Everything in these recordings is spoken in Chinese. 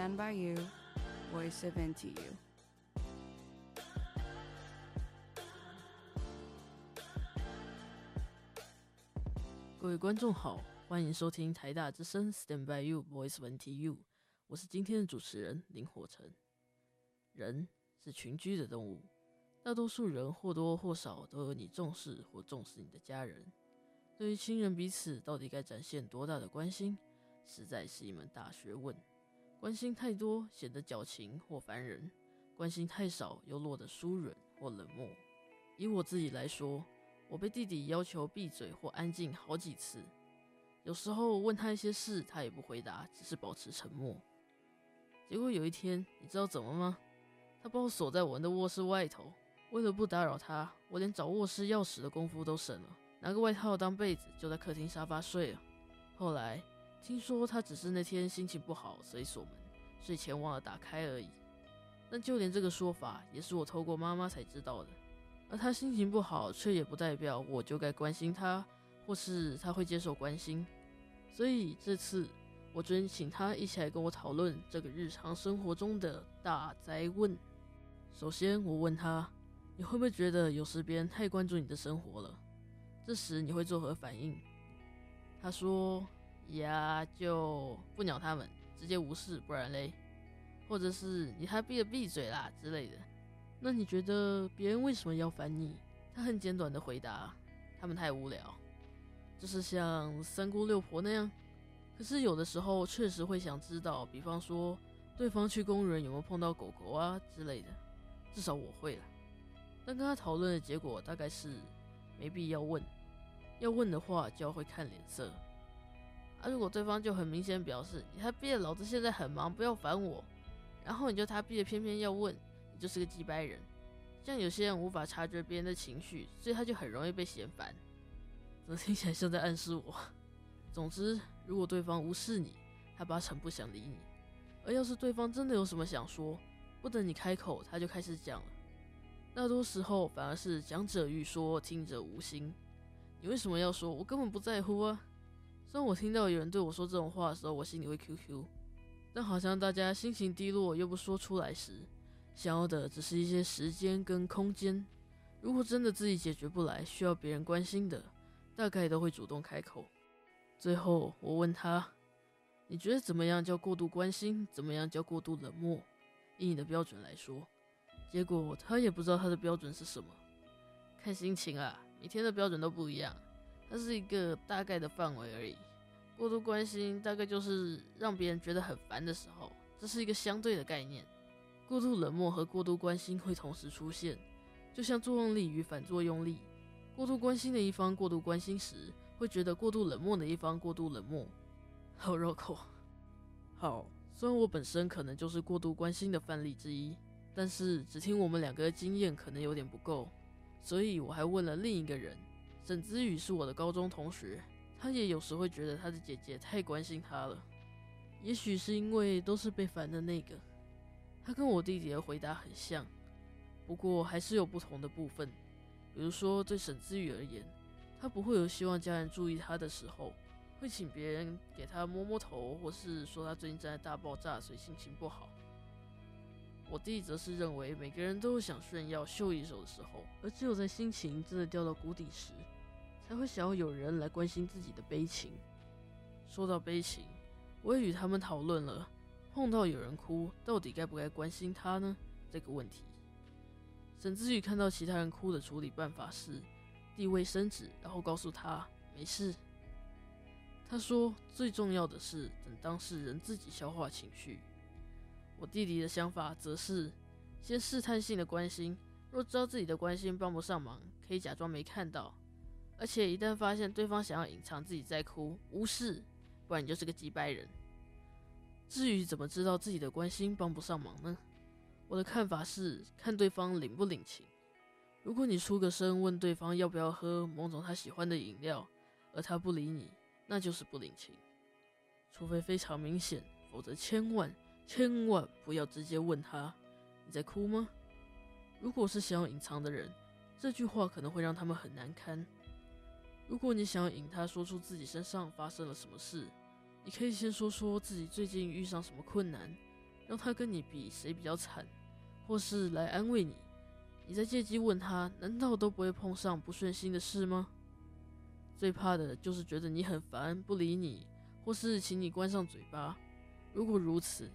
Stand by you, voice of NTU。各位观众好，欢迎收听台大之声 Stand by you, voice of NTU。我是今天的主持人林火成。人是群居的动物，大多数人或多或少都有你重视或重视你的家人。对于亲人彼此到底该展现多大的关心，实在是一门大学问。关心太多显得矫情或烦人，关心太少又落得疏远或冷漠。以我自己来说，我被弟弟要求闭嘴或安静好几次。有时候问他一些事，他也不回答，只是保持沉默。结果有一天，你知道怎么吗？他把我锁在我们的卧室外头。为了不打扰他，我连找卧室钥匙的功夫都省了，拿个外套当被子，就在客厅沙发睡了。后来。听说他只是那天心情不好，所以锁门，睡前忘了打开而已。但就连这个说法，也是我透过妈妈才知道的。而他心情不好，却也不代表我就该关心他，或是他会接受关心。所以这次，我准请他一起来跟我讨论这个日常生活中的大灾问。首先，我问他：你会不会觉得有时别人太关注你的生活了？这时你会作何反应？他说。呀，就不鸟他们，直接无视，不然嘞，或者是你还闭了闭嘴啦之类的。那你觉得别人为什么要烦你？他很简短的回答：他们太无聊，就是像三姑六婆那样。可是有的时候确实会想知道，比方说对方去公园有没有碰到狗狗啊之类的，至少我会了。但跟他讨论的结果大概是没必要问，要问的话就要会看脸色。啊！如果对方就很明显表示你他逼的，老子现在很忙，不要烦我，然后你就他逼的，偏偏要问，你就是个机掰人。像有些人无法察觉别人的情绪，所以他就很容易被嫌烦。怎么听起来像在暗示我？总之，如果对方无视你，他八成不想理你；而要是对方真的有什么想说，不等你开口，他就开始讲了。大多时候反而是讲者欲说，听者无心。你为什么要说？我根本不在乎啊！当我听到有人对我说这种话的时候，我心里会 QQ。但好像大家心情低落又不说出来时，想要的只是一些时间跟空间。如果真的自己解决不来，需要别人关心的，大概都会主动开口。最后我问他：“你觉得怎么样叫过度关心？怎么样叫过度冷漠？以你的标准来说。”结果他也不知道他的标准是什么。看心情啊，每天的标准都不一样。它是一个大概的范围而已。过度关心大概就是让别人觉得很烦的时候，这是一个相对的概念。过度冷漠和过度关心会同时出现，就像作用力与反作用力。过度关心的一方过度关心时，会觉得过度冷漠的一方过度冷漠。好绕口。好，虽然我本身可能就是过度关心的范例之一，但是只听我们两个的经验可能有点不够，所以我还问了另一个人。沈之宇是我的高中同学，他也有时会觉得他的姐姐太关心他了。也许是因为都是被烦的那个，他跟我弟弟的回答很像，不过还是有不同的部分。比如说，对沈之宇而言，他不会有希望家人注意他的时候，会请别人给他摸摸头，或是说他最近正在大爆炸，所以心情不好。我弟则是认为每个人都有想炫耀、秀一手的时候，而只有在心情真的掉到谷底时，才会想要有人来关心自己的悲情。说到悲情，我也与他们讨论了，碰到有人哭，到底该不该关心他呢？这个问题。沈之宇看到其他人哭的处理办法是递卫生纸，然后告诉他没事。他说最重要的是等当事人自己消化情绪。我弟弟的想法则是先试探性的关心，若知道自己的关心帮不上忙，可以假装没看到。而且一旦发现对方想要隐藏自己在哭，无视，不然你就是个机掰人。至于怎么知道自己的关心帮不上忙呢？我的看法是看对方领不领情。如果你出个声问对方要不要喝某种他喜欢的饮料，而他不理你，那就是不领情。除非非常明显，否则千万。千万不要直接问他，你在哭吗？如果是想要隐藏的人，这句话可能会让他们很难堪。如果你想要引他说出自己身上发生了什么事，你可以先说说自己最近遇上什么困难，让他跟你比谁比较惨，或是来安慰你。你在借机问他，难道都不会碰上不顺心的事吗？最怕的就是觉得你很烦，不理你，或是请你关上嘴巴。如果如此，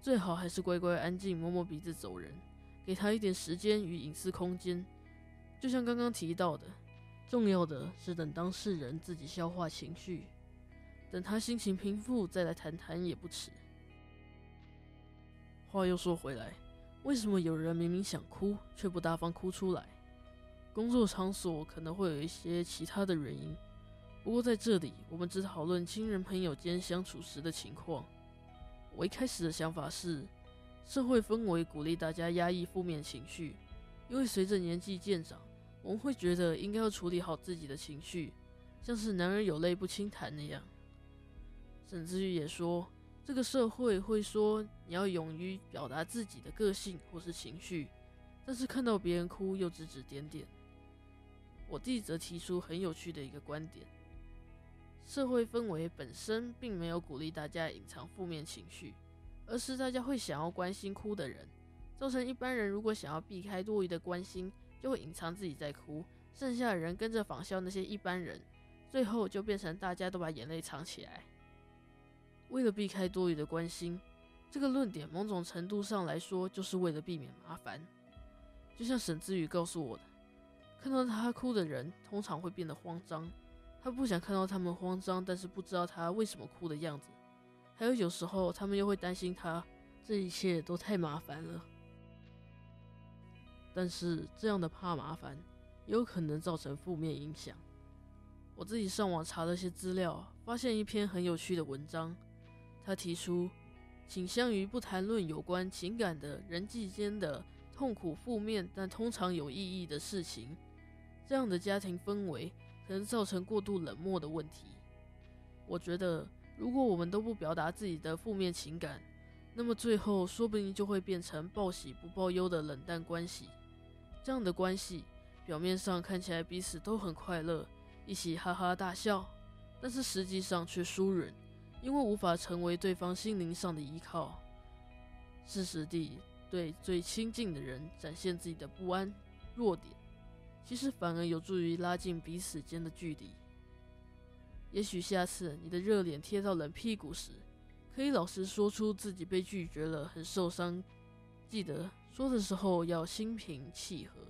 最好还是乖乖安静，摸摸鼻子走人，给他一点时间与隐私空间。就像刚刚提到的，重要的是等当事人自己消化情绪，等他心情平复再来谈谈也不迟。话又说回来，为什么有人明明想哭却不大方哭出来？工作场所可能会有一些其他的原因，不过在这里我们只讨论亲人朋友间相处时的情况。我一开始的想法是，社会氛围鼓励大家压抑负面情绪，因为随着年纪渐长，我们会觉得应该要处理好自己的情绪，像是男儿有泪不轻弹那样。甚至于也说，这个社会会说你要勇于表达自己的个性或是情绪，但是看到别人哭又指指点点。我弟则提出很有趣的一个观点：社会氛围本身并没有鼓励大家隐藏负面情绪，而是大家会想要关心哭的人，造成一般人如果想要避开多余的关心。就会隐藏自己在哭，剩下的人跟着仿效那些一般人，最后就变成大家都把眼泪藏起来。为了避开多余的关心，这个论点某种程度上来说，就是为了避免麻烦。就像沈之宇告诉我的，看到他哭的人通常会变得慌张，他不想看到他们慌张，但是不知道他为什么哭的样子。还有有时候他们又会担心他，这一切都太麻烦了。但是这样的怕麻烦，也有可能造成负面影响。我自己上网查了些资料，发现一篇很有趣的文章。他提出，倾向于不谈论有关情感的人际间的痛苦、负面但通常有意义的事情。这样的家庭氛围能造成过度冷漠的问题。我觉得，如果我们都不表达自己的负面情感，那么最后说不定就会变成报喜不报忧的冷淡关系。这样的关系，表面上看起来彼此都很快乐，一起哈哈大笑，但是实际上却疏远，因为无法成为对方心灵上的依靠。适时地对最亲近的人展现自己的不安、弱点，其实反而有助于拉近彼此间的距离。也许下次你的热脸贴到冷屁股时，可以老实说出自己被拒绝了，很受伤。记得。说的时候要心平气和，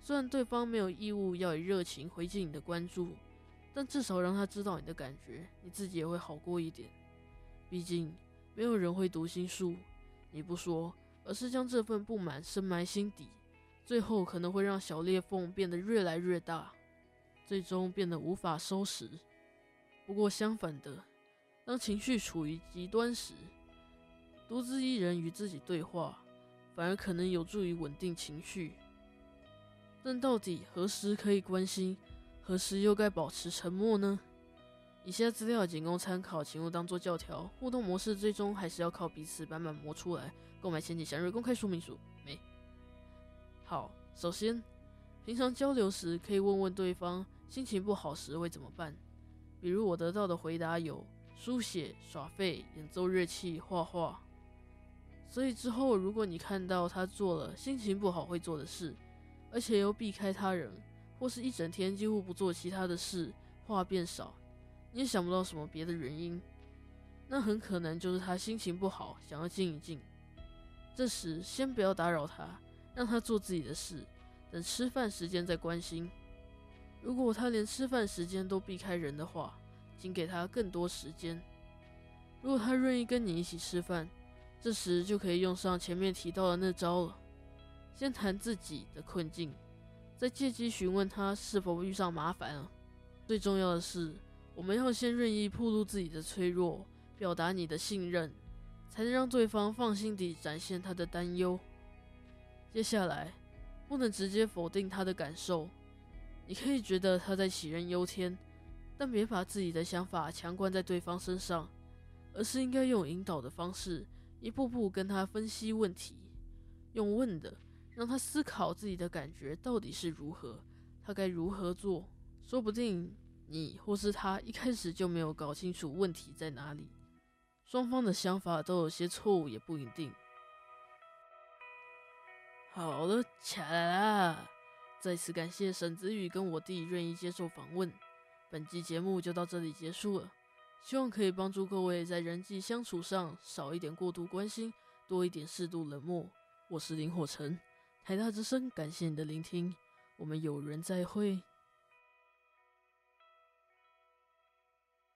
虽然对方没有义务要以热情回敬你的关注，但至少让他知道你的感觉，你自己也会好过一点。毕竟没有人会读心术，你不说，而是将这份不满深埋心底，最后可能会让小裂缝变得越来越大，最终变得无法收拾。不过相反的，当情绪处于极端时，独自一人与自己对话。反而可能有助于稳定情绪，但到底何时可以关心，何时又该保持沉默呢？以下资料仅供参考，请勿当作教条。互动模式最终还是要靠彼此慢慢磨出来。购买前请详阅公开说明书。没。好，首先，平常交流时可以问问对方心情不好时会怎么办。比如我得到的回答有：书写、耍废、演奏乐器、画画。所以之后，如果你看到他做了心情不好会做的事，而且又避开他人，或是一整天几乎不做其他的事，话变少，你也想不到什么别的原因，那很可能就是他心情不好，想要静一静。这时先不要打扰他，让他做自己的事，等吃饭时间再关心。如果他连吃饭时间都避开人的话，请给他更多时间。如果他愿意跟你一起吃饭，这时就可以用上前面提到的那招了，先谈自己的困境，再借机询问他是否遇上麻烦了。最重要的是，我们要先愿意暴露自己的脆弱，表达你的信任，才能让对方放心地展现他的担忧。接下来，不能直接否定他的感受，你可以觉得他在杞人忧天，但别把自己的想法强灌在对方身上，而是应该用引导的方式。一步步跟他分析问题，用问的让他思考自己的感觉到底是如何，他该如何做。说不定你或是他一开始就没有搞清楚问题在哪里。双方的想法都有些错误，也不一定。好了，起来啦！再次感谢沈子宇跟我弟愿意接受访问，本期节目就到这里结束了。希望可以帮助各位在人际相处上少一点过度关心，多一点适度冷漠。我是林火晨，台大之声，感谢你的聆听，我们有缘再会。